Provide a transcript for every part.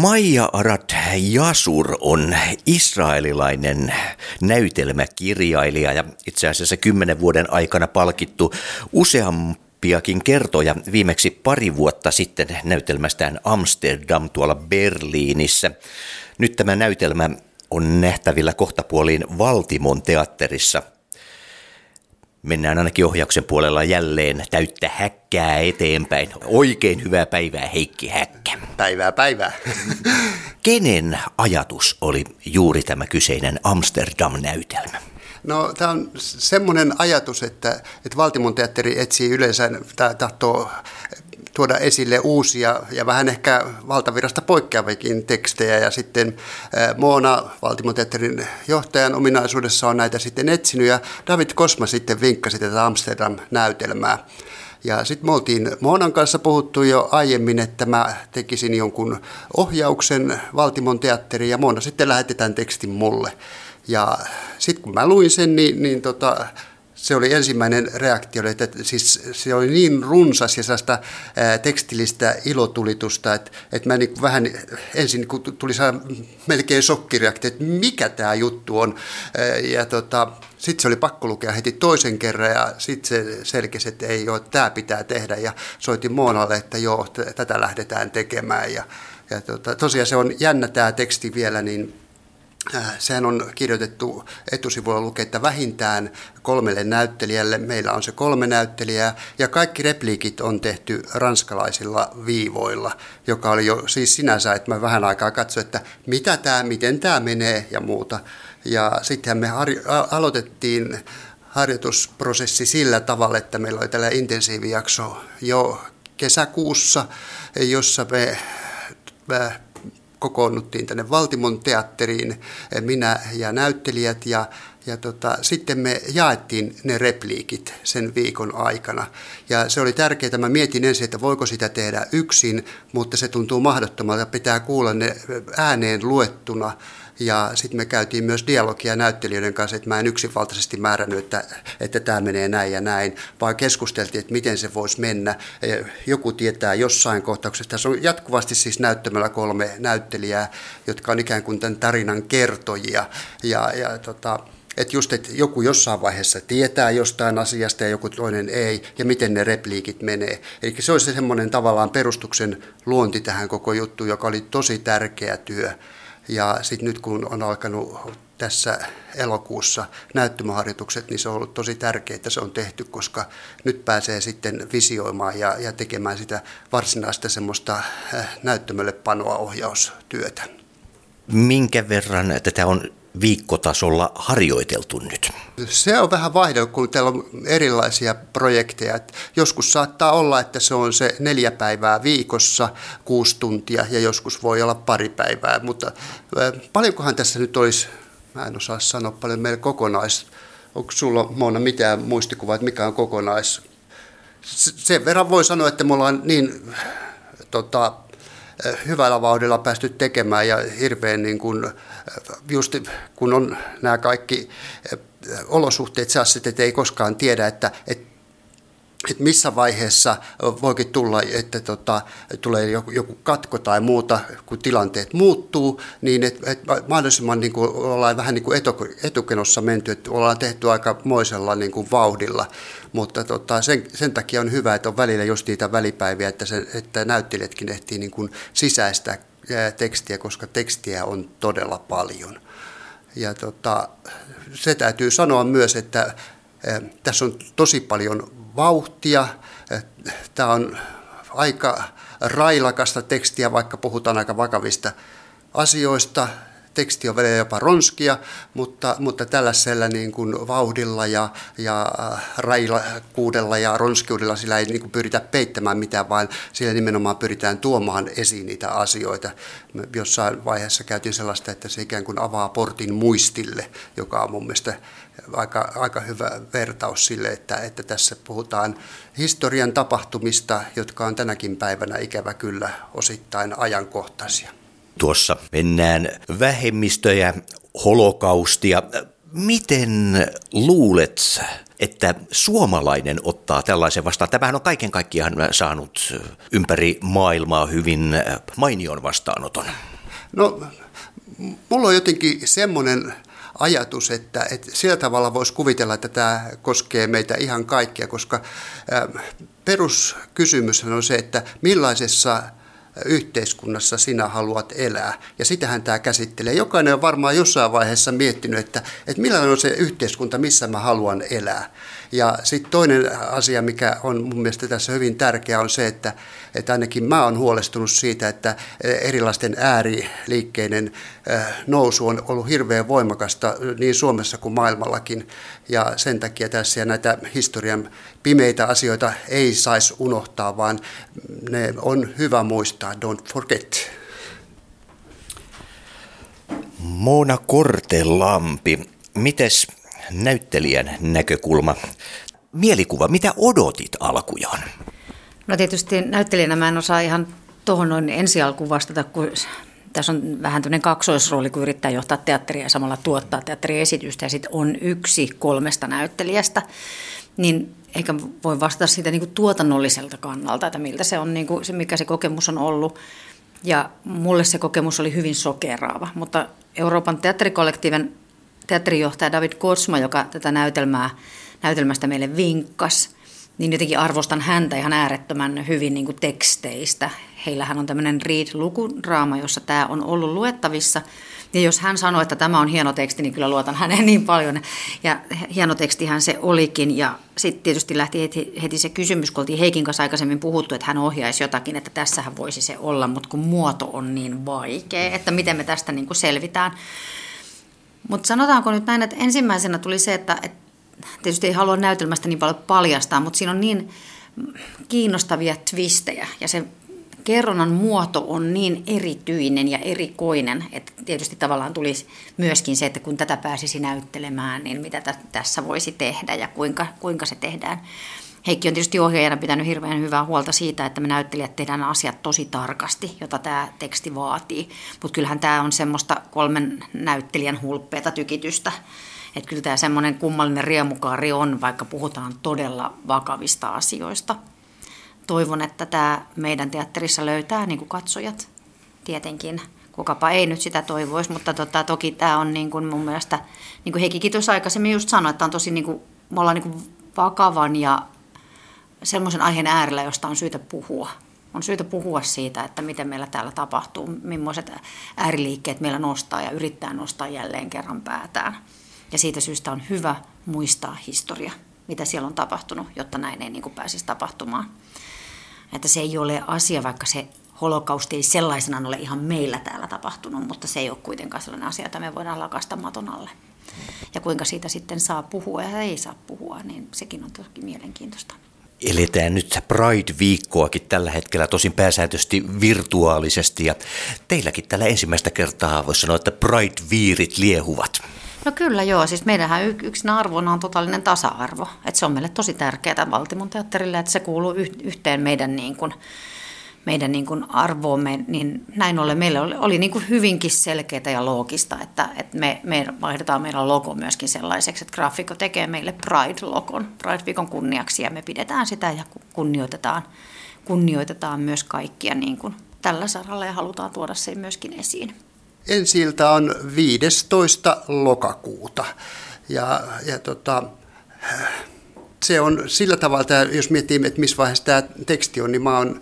Maija Arat Jasur on israelilainen näytelmäkirjailija ja itse asiassa kymmenen vuoden aikana palkittu useampiakin kertoja, viimeksi pari vuotta sitten näytelmästään Amsterdam tuolla Berliinissä. Nyt tämä näytelmä on nähtävillä kohtapuoliin Valtimon teatterissa – Mennään ainakin ohjauksen puolella jälleen täyttä häkkää eteenpäin. Oikein hyvää päivää Heikki Häkkä. Päivää päivää. Kenen ajatus oli juuri tämä kyseinen Amsterdam-näytelmä? No tämä on semmoinen ajatus, että, että Valtimon teatteri etsii yleensä, tahtoo tuoda esille uusia ja vähän ehkä valtavirasta poikkeavikin tekstejä. Ja sitten Moona, Valtimoteatterin johtajan ominaisuudessa, on näitä sitten etsinyt ja David Kosma sitten vinkkasi tätä Amsterdam-näytelmää. Ja sitten me oltiin Moonan kanssa puhuttu jo aiemmin, että mä tekisin jonkun ohjauksen Valtimon teatteriin ja Moona sitten lähetetään tekstin mulle. Ja sitten kun mä luin sen, niin, niin tota, se oli ensimmäinen reaktio, että siis se oli niin runsas ja sellaista ää, tekstillistä ilotulitusta, että, että mä niin vähän ensin niin tuli melkein shokkireaktio, että mikä tämä juttu on. Ja tota, sitten se oli pakko lukea heti toisen kerran ja sitten se selkesi, että ei ole, tämä pitää tehdä ja soitin Moonalle, että joo, tätä lähdetään tekemään ja, ja tota, tosiaan se on jännä tämä teksti vielä, niin sehän on kirjoitettu etusivulla lukee, että vähintään kolmelle näyttelijälle. Meillä on se kolme näyttelijää ja kaikki repliikit on tehty ranskalaisilla viivoilla, joka oli jo siis sinänsä, että mä vähän aikaa katsoin, että mitä tämä, miten tämä menee ja muuta. Ja sitten me har- aloitettiin harjoitusprosessi sillä tavalla, että meillä oli tällä intensiivijakso jo kesäkuussa, jossa me, me kokoonnuttiin tänne Valtimon teatteriin, minä ja näyttelijät ja ja tota, sitten me jaettiin ne repliikit sen viikon aikana. Ja se oli tärkeää. Mä mietin ensin, että voiko sitä tehdä yksin, mutta se tuntuu mahdottomalta. Pitää kuulla ne ääneen luettuna ja sitten me käytiin myös dialogia näyttelijöiden kanssa, että mä en yksinvaltaisesti määrännyt, että, että tämä menee näin ja näin, vaan keskusteltiin, että miten se voisi mennä. Joku tietää jossain kohtauksessa. Tässä on jatkuvasti siis näyttämällä kolme näyttelijää, jotka on ikään kuin tämän tarinan kertojia. Ja, ja tota, että just, että joku jossain vaiheessa tietää jostain asiasta ja joku toinen ei, ja miten ne repliikit menee. Eli se olisi semmoinen tavallaan perustuksen luonti tähän koko juttuun, joka oli tosi tärkeä työ. Ja sitten nyt kun on alkanut tässä elokuussa näyttömäharjoitukset, niin se on ollut tosi tärkeää, että se on tehty, koska nyt pääsee sitten visioimaan ja, ja tekemään sitä varsinaista semmoista äh, näyttämölle panoa ohjaustyötä. Minkä verran tätä on viikkotasolla harjoiteltu nyt? Se on vähän vaihdellut, kun teillä on erilaisia projekteja. Joskus saattaa olla, että se on se neljä päivää viikossa, kuusi tuntia, ja joskus voi olla pari päivää. Mutta paljonkohan tässä nyt olisi, mä en osaa sanoa paljon meillä kokonais, onko sulla Mona mitään muistikuvaa, että mikä on kokonais? Sen verran voi sanoa, että me ollaan niin tota, hyvällä vauhdilla päästy tekemään ja hirveän niin kuin, just kun on nämä kaikki olosuhteet sellaiset, että ei koskaan tiedä, että, että että missä vaiheessa voikin tulla, että tota, tulee joku, joku katko tai muuta, kun tilanteet muuttuu, niin että et mahdollisimman niin kuin, ollaan vähän niin kuin etukenossa menty, että ollaan tehty aika moisella niin kuin vauhdilla, mutta tota, sen, sen, takia on hyvä, että on välillä just niitä välipäiviä, että, se, että näyttelijätkin ehtii niin kuin sisäistä tekstiä, koska tekstiä on todella paljon. Ja tota, se täytyy sanoa myös, että tässä on tosi paljon vauhtia. Tämä on aika railakasta tekstiä, vaikka puhutaan aika vakavista asioista teksti on välillä jopa ronskia, mutta, mutta tällaisella niin kuin vauhdilla ja, ja äh, railakuudella ja ronskiudella sillä ei niin kuin pyritä peittämään mitään, vaan sillä nimenomaan pyritään tuomaan esiin niitä asioita. Jossain vaiheessa käytiin sellaista, että se ikään kuin avaa portin muistille, joka on mun mielestä aika, aika hyvä vertaus sille, että, että tässä puhutaan historian tapahtumista, jotka on tänäkin päivänä ikävä kyllä osittain ajankohtaisia. Tuossa mennään vähemmistöjä, holokaustia, Miten luulet, että suomalainen ottaa tällaisen vastaan? Tämähän on kaiken kaikkiaan saanut ympäri maailmaa hyvin mainion vastaanoton. No, mulla on jotenkin semmoinen ajatus, että, että sillä tavalla voisi kuvitella, että tämä koskee meitä ihan kaikkia, koska peruskysymys on se, että millaisessa yhteiskunnassa sinä haluat elää. Ja sitähän tämä käsittelee. Jokainen on varmaan jossain vaiheessa miettinyt, että, että millainen on se yhteiskunta, missä mä haluan elää. Ja sitten toinen asia, mikä on mun mielestä tässä hyvin tärkeä, on se, että, että ainakin mä oon huolestunut siitä, että erilaisten ääriliikkeiden nousu on ollut hirveän voimakasta niin Suomessa kuin maailmallakin. Ja sen takia tässä näitä historian pimeitä asioita ei saisi unohtaa, vaan ne on hyvä muistaa. Don't forget. Mona Kortelampi, mites näyttelijän näkökulma. Mielikuva, mitä odotit alkujaan? No tietysti näyttelijänä mä en osaa ihan tuohon noin ensi alkuun vastata, kun tässä on vähän tämmöinen kaksoisrooli, kun yrittää johtaa teatteria ja samalla tuottaa teatteriesitystä ja sitten on yksi kolmesta näyttelijästä, niin eikä voi vastata siitä niin kuin tuotannolliselta kannalta, että miltä se on, niin kuin, se, mikä se kokemus on ollut. Ja mulle se kokemus oli hyvin sokeraava, mutta Euroopan teatterikollektiivin teatterijohtaja David Kotsma, joka tätä näytelmää, näytelmästä meille vinkkas, niin jotenkin arvostan häntä ihan äärettömän hyvin niin kuin teksteistä. Heillähän on tämmöinen Read-lukuraama, jossa tämä on ollut luettavissa. Ja jos hän sanoo, että tämä on hieno teksti, niin kyllä luotan häneen niin paljon. Ja hieno tekstihän se olikin. Ja sitten tietysti lähti heti, heti se kysymys, kun oltiin Heikin kanssa aikaisemmin puhuttu, että hän ohjaisi jotakin, että tässähän voisi se olla, mutta kun muoto on niin vaikea, että miten me tästä niin kuin selvitään. Mutta sanotaanko nyt näin, että ensimmäisenä tuli se, että, että tietysti ei halua näytelmästä niin paljon paljastaa, mutta siinä on niin kiinnostavia twistejä ja se kerronnan muoto on niin erityinen ja erikoinen, että tietysti tavallaan tulisi myöskin se, että kun tätä pääsisi näyttelemään, niin mitä tässä voisi tehdä ja kuinka, kuinka se tehdään. Heikki on tietysti ohjaajana pitänyt hirveän hyvää huolta siitä, että me näyttelijät tehdään asiat tosi tarkasti, jota tämä teksti vaatii. Mutta kyllähän tämä on semmoista kolmen näyttelijän hulppeeta tykitystä. Että kyllä tämä semmoinen kummallinen riemukaari on, vaikka puhutaan todella vakavista asioista. Toivon, että tämä meidän teatterissa löytää niin kuin katsojat tietenkin. Kukapa ei nyt sitä toivoisi, mutta tota, toki tämä on niin kuin mun mielestä, niin kuin Heikikin tuossa aikaisemmin just sanoi, että on tosi niin kuin, me ollaan niin kuin vakavan ja semmoisen aiheen äärellä, josta on syytä puhua. On syytä puhua siitä, että miten meillä täällä tapahtuu, millaiset ääriliikkeet meillä nostaa ja yrittää nostaa jälleen kerran päätään. Ja siitä syystä on hyvä muistaa historia, mitä siellä on tapahtunut, jotta näin ei niin kuin pääsisi tapahtumaan. Että se ei ole asia, vaikka se holokausti ei sellaisenaan ole ihan meillä täällä tapahtunut, mutta se ei ole kuitenkaan sellainen asia, että me voidaan lakasta maton alle. Ja kuinka siitä sitten saa puhua ja ei saa puhua, niin sekin on tosi mielenkiintoista eletään nyt Pride-viikkoakin tällä hetkellä tosin pääsääntöisesti virtuaalisesti ja teilläkin tällä ensimmäistä kertaa voisi sanoa, että Pride-viirit liehuvat. No kyllä joo, siis meidänhän yksi arvona on totaalinen tasa-arvo. että se on meille tosi tärkeää Valtimon teatterille, että se kuuluu yhteen meidän niin kuin, meidän niin kuin arvoomme, niin näin ollen meille oli, oli niin kuin hyvinkin selkeää ja loogista, että, että me, me vaihdetaan meidän logo myöskin sellaiseksi, että graafikko tekee meille Pride-logon, Pride-viikon kunniaksi ja me pidetään sitä ja kunnioitetaan, kunnioitetaan myös kaikkia niin kuin tällä saralla ja halutaan tuoda sen myöskin esiin. Ensi on 15. lokakuuta ja, ja tota, se on sillä tavalla, että jos miettii, että missä vaiheessa tämä teksti on, niin mä oon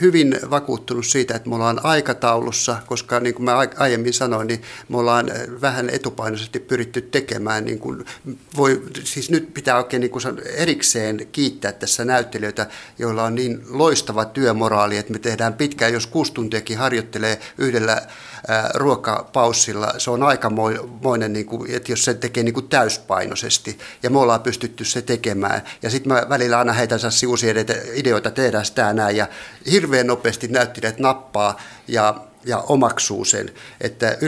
hyvin vakuuttunut siitä, että me ollaan aikataulussa, koska niin kuin mä aiemmin sanoin, niin me ollaan vähän etupainoisesti pyritty tekemään. Niin kuin voi, siis nyt pitää oikein niin kuin erikseen kiittää tässä näyttelijöitä, joilla on niin loistava työmoraali, että me tehdään pitkään, jos kuusi tuntiakin harjoittelee yhdellä ruokapaussilla, se on aikamoinen, niin kuin, että jos se tekee niin kuin täyspainoisesti, ja me ollaan pystytty se tekemään. Ja sitten mä välillä aina heitän uusia ideoita, tehdään sitä näin, ja hirveän nopeasti näyttelijät nappaa ja, ja omaksuu sen. Että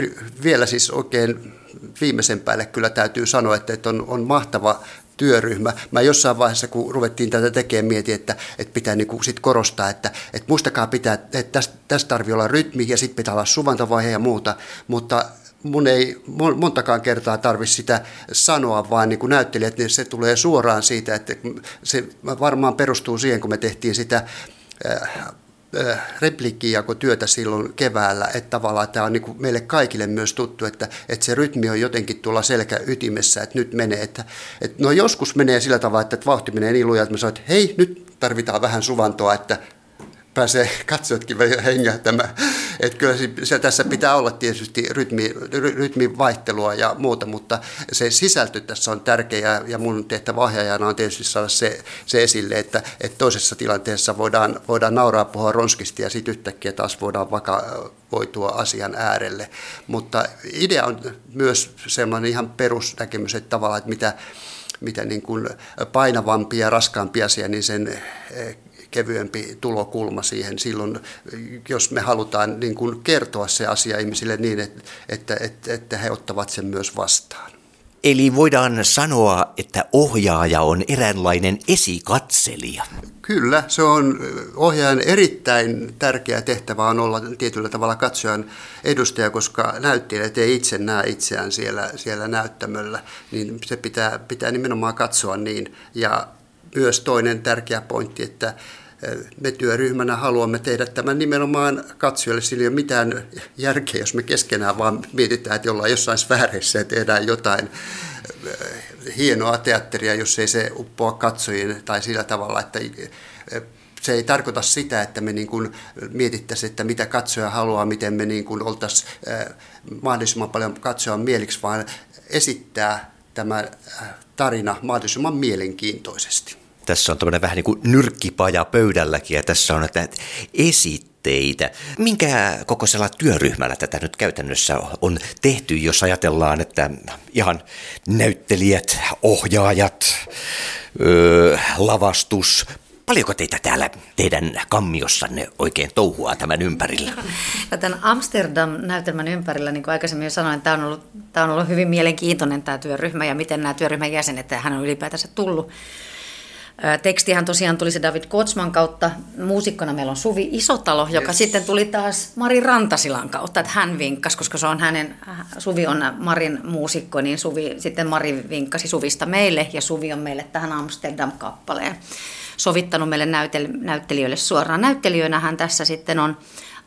vielä siis oikein viimeisen päälle kyllä täytyy sanoa, että on, on mahtava työryhmä. Mä jossain vaiheessa, kun ruvettiin tätä tekemään, mietin, että, että pitää niin kuin sit korostaa, että, että muistakaa pitää, että tästä, tästä tarvii olla rytmi ja sitten pitää olla suvantovaihe ja muuta, mutta mun ei montakaan kertaa tarvitse sitä sanoa, vaan niin kuin näyttelijät, niin se tulee suoraan siitä, että se varmaan perustuu siihen, kun me tehtiin sitä työtä silloin keväällä, että tavallaan tämä on niin meille kaikille myös tuttu, että, että se rytmi on jotenkin tuolla selkäytimessä, että nyt menee, että, että no joskus menee sillä tavalla, että vauhti menee niin lujaa, että mä sanon, että hei, nyt tarvitaan vähän suvantoa, että pääsee katsojatkin hengähtämään. Että kyllä se, tässä pitää olla tietysti rytmi, rytmin vaihtelua ja muuta, mutta se sisältö tässä on tärkeä ja mun tehtävä ohjaajana on tietysti saada se, se esille, että, että toisessa tilanteessa voidaan, voidaan nauraa puhua ronskisti ja sitten yhtäkkiä taas voidaan vaka, voitua asian äärelle. Mutta idea on myös sellainen ihan perusnäkemys, että tavallaan, että mitä, mitä niin kuin painavampia ja raskaampia asia, niin sen kevyempi tulokulma siihen silloin, jos me halutaan niin kuin kertoa se asia ihmisille niin, että, että, että, että he ottavat sen myös vastaan. Eli voidaan sanoa, että ohjaaja on eräänlainen esikatselija. Kyllä, se on ohjaajan erittäin tärkeä tehtävä on olla tietyllä tavalla katsojan edustaja, koska näyttelijät ei itse näe itseään siellä, siellä näyttämöllä, niin se pitää, pitää nimenomaan katsoa niin. Ja myös toinen tärkeä pointti, että me työryhmänä haluamme tehdä tämän nimenomaan katsojille. Sillä ei ole mitään järkeä, jos me keskenään vaan mietitään, että ollaan jossain sfääreissä tehdään jotain hienoa teatteria, jos ei se uppoa katsojiin tai sillä tavalla, että se ei tarkoita sitä, että me niin mietittäisiin, että mitä katsoja haluaa, miten me niin oltaisiin mahdollisimman paljon katsojan mieliksi, vaan esittää tämä tarina mahdollisimman mielenkiintoisesti. Tässä on tämmöinen vähän niin kuin nyrkkipaja pöydälläkin ja tässä on näitä esitteitä. Minkä kokoisella työryhmällä tätä nyt käytännössä on tehty, jos ajatellaan, että ihan näyttelijät, ohjaajat, öö, lavastus, Paljonko teitä täällä teidän kammiossanne oikein touhua tämän ympärillä? No tämän Amsterdam-näytelmän ympärillä, niin kuin aikaisemmin jo sanoin, tämä on, ollut, tämä on ollut hyvin mielenkiintoinen tämä työryhmä ja miten nämä työryhmän jäsenet, hän on ylipäätänsä tullut Tekstihän tosiaan tuli se David Kotsman kautta. Muusikkona meillä on Suvi Isotalo, joka yes. sitten tuli taas Mari Rantasilan kautta, että hän vinkkasi, koska se on hänen, Suvi on Marin muusikko, niin Suvi, sitten Mari vinkkasi Suvista meille ja Suvi on meille tähän Amsterdam-kappaleen sovittanut meille näytel, näyttelijöille suoraan. Näyttelijöinähän tässä sitten on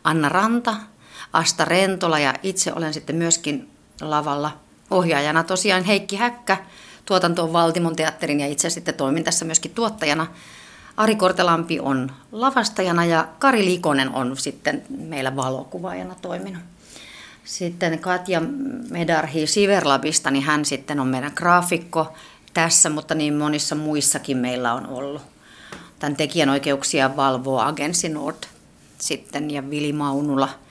Anna Ranta, Asta Rentola ja itse olen sitten myöskin lavalla ohjaajana tosiaan Heikki Häkkä, tuotantoon Valtimon teatterin ja itse sitten toimin tässä myöskin tuottajana. Ari Kortelampi on lavastajana ja Kari Likonen on sitten meillä valokuvaajana toiminut. Sitten Katja Medarhi Siverlabista, niin hän sitten on meidän graafikko tässä, mutta niin monissa muissakin meillä on ollut. Tämän tekijänoikeuksia valvoo Agency Nord sitten ja Vili Maunula –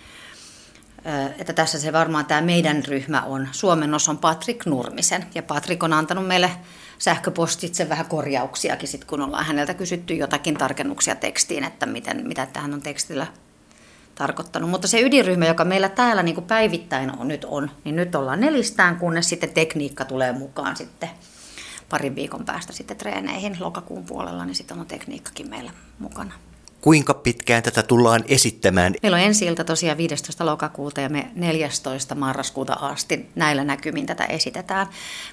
että tässä se varmaan tämä meidän ryhmä on. Suomen on Patrik Nurmisen. Ja Patrik on antanut meille sähköpostitse vähän korjauksiakin, sit kun ollaan häneltä kysytty jotakin tarkennuksia tekstiin, että miten, mitä tähän on tekstillä tarkoittanut. Mutta se ydinryhmä, joka meillä täällä niin kuin päivittäin on, nyt on, niin nyt ollaan nelistään, kunnes sitten tekniikka tulee mukaan sitten parin viikon päästä sitten treeneihin lokakuun puolella, niin sitten on tekniikkakin meillä mukana. Kuinka pitkään tätä tullaan esittämään? Meillä on ensi ilta tosiaan 15. lokakuuta ja me 14. marraskuuta asti näillä näkymin tätä esitetään.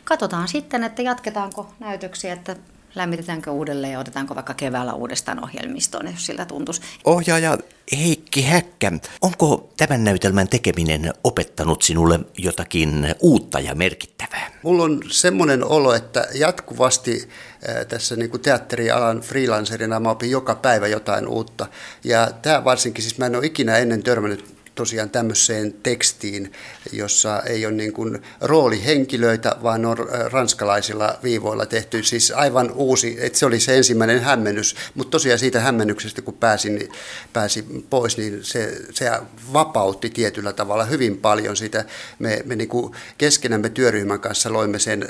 Katsotaan sitten, että jatketaanko näytöksiä, että lämmitetäänkö uudelleen ja otetaanko vaikka keväällä uudestaan ohjelmistoon, jos siltä tuntuisi. Ohjaaja Heikki Häkkä, onko tämän näytelmän tekeminen opettanut sinulle jotakin uutta ja merkittävää? Mulla on semmoinen olo, että jatkuvasti tässä niin kuin teatterialan freelancerina mä opin joka päivä jotain uutta. Ja tämä varsinkin, siis mä en ole ikinä ennen törmännyt tosiaan tämmöiseen tekstiin, jossa ei ole niin kuin roolihenkilöitä, vaan on äh, ranskalaisilla viivoilla tehty. Siis aivan uusi, että se oli se ensimmäinen hämmennys, mutta tosiaan siitä hämmennyksestä, kun pääsin, pääsin pois, niin se, se vapautti tietyllä tavalla hyvin paljon sitä. Me, me niin kuin keskenämme työryhmän kanssa loimme sen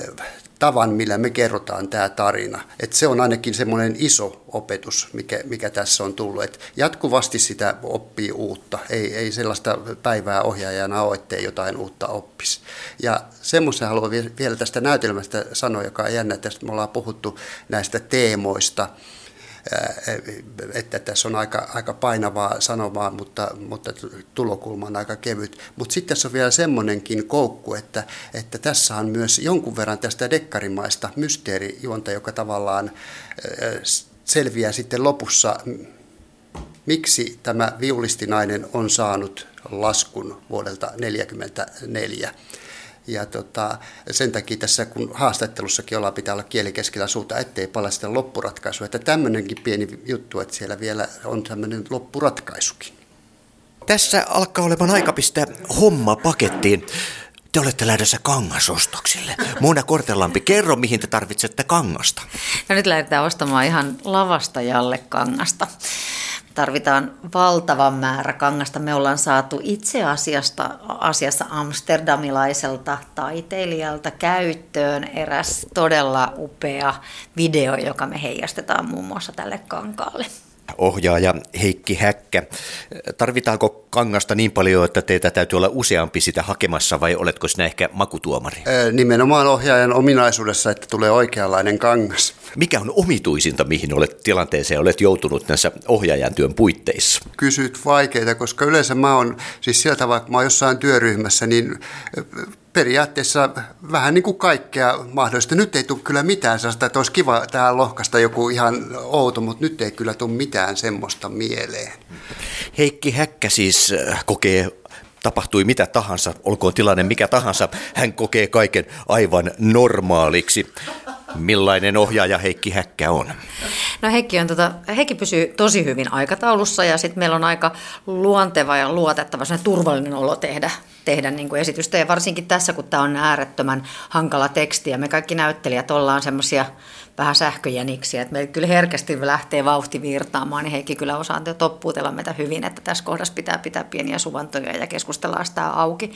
äh, tavan, millä me kerrotaan tämä tarina. Et se on ainakin semmoinen iso opetus, mikä, mikä tässä on tullut. Et jatkuvasti sitä oppii uutta. Ei, ei sellaista päivää ohjaajana ole, ettei jotain uutta oppisi. Ja semmoisen haluan vielä tästä näytelmästä sanoa, joka on jännä, että me ollaan puhuttu näistä teemoista. Että tässä on aika, aika painavaa sanomaa, mutta, mutta tulokulma on aika kevyt. Mutta sitten tässä on vielä semmoinenkin koukku, että, että tässä on myös jonkun verran tästä dekkarimaista mysteerijuonta, joka tavallaan selviää sitten lopussa, miksi tämä viulistinainen on saanut laskun vuodelta 1944. Ja tota, sen takia tässä, kun haastattelussakin ollaan, pitää olla kieli keskellä suuta, ettei paljasta loppuratkaisua. Että tämmöinenkin pieni juttu, että siellä vielä on tämmöinen loppuratkaisukin. Tässä alkaa olemaan aika pistää homma pakettiin. Te olette lähdössä kangasostoksille. Muuna Kortelampi, kerro mihin te tarvitsette kangasta. No nyt lähdetään ostamaan ihan lavastajalle kangasta tarvitaan valtavan määrä kangasta. Me ollaan saatu itse asiasta, asiassa amsterdamilaiselta taiteilijalta käyttöön eräs todella upea video, joka me heijastetaan muun muassa tälle kankaalle ohjaaja Heikki Häkkä. Tarvitaanko kangasta niin paljon, että teitä täytyy olla useampi sitä hakemassa vai oletko sinä ehkä makutuomari? Nimenomaan ohjaajan ominaisuudessa, että tulee oikeanlainen kangas. Mikä on omituisinta, mihin olet tilanteeseen olet joutunut näissä ohjaajan työn puitteissa? Kysyt vaikeita, koska yleensä mä oon, siis sieltä vaikka mä oon jossain työryhmässä, niin periaatteessa vähän niin kuin kaikkea mahdollista. Nyt ei tule kyllä mitään sellaista, että olisi kiva tähän lohkasta joku ihan outo, mutta nyt ei kyllä tule mitään semmoista mieleen. Heikki Häkkä siis äh, kokee tapahtui mitä tahansa, olkoon tilanne mikä tahansa, hän kokee kaiken aivan normaaliksi. Millainen ohjaaja Heikki Häkkä on? No Heikki, on tota, Heikki pysyy tosi hyvin aikataulussa ja sitten meillä on aika luonteva ja luotettava turvallinen olo tehdä, tehdä niin kuin esitystä. Ja varsinkin tässä, kun tämä on äärettömän hankala teksti ja me kaikki näyttelijät ollaan semmoisia vähän sähköjäniksiä, että me kyllä herkästi lähtee vauhti virtaamaan, niin Heikki kyllä osaa toppuutella meitä hyvin, että tässä kohdassa pitää pitää pieniä suvantoja ja keskustella sitä auki.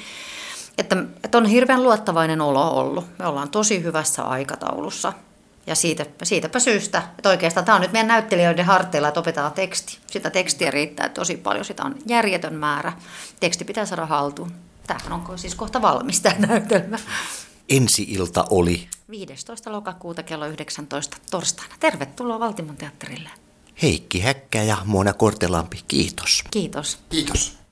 Että, että on hirveän luottavainen olo ollut. Me ollaan tosi hyvässä aikataulussa. Ja siitä, siitäpä syystä, että oikeastaan tämä on nyt meidän näyttelijöiden harteilla, että opetetaan teksti. Sitä tekstiä riittää tosi paljon, sitä on järjetön määrä. Teksti pitää saada haltuun. Tämähän on siis kohta valmis tämä näytelmä. Ensi-ilta oli 15. lokakuuta kello 19 torstaina. Tervetuloa Valtimon teatterille. Heikki Häkkä ja Mona Kortelampi, kiitos. Kiitos. Kiitos.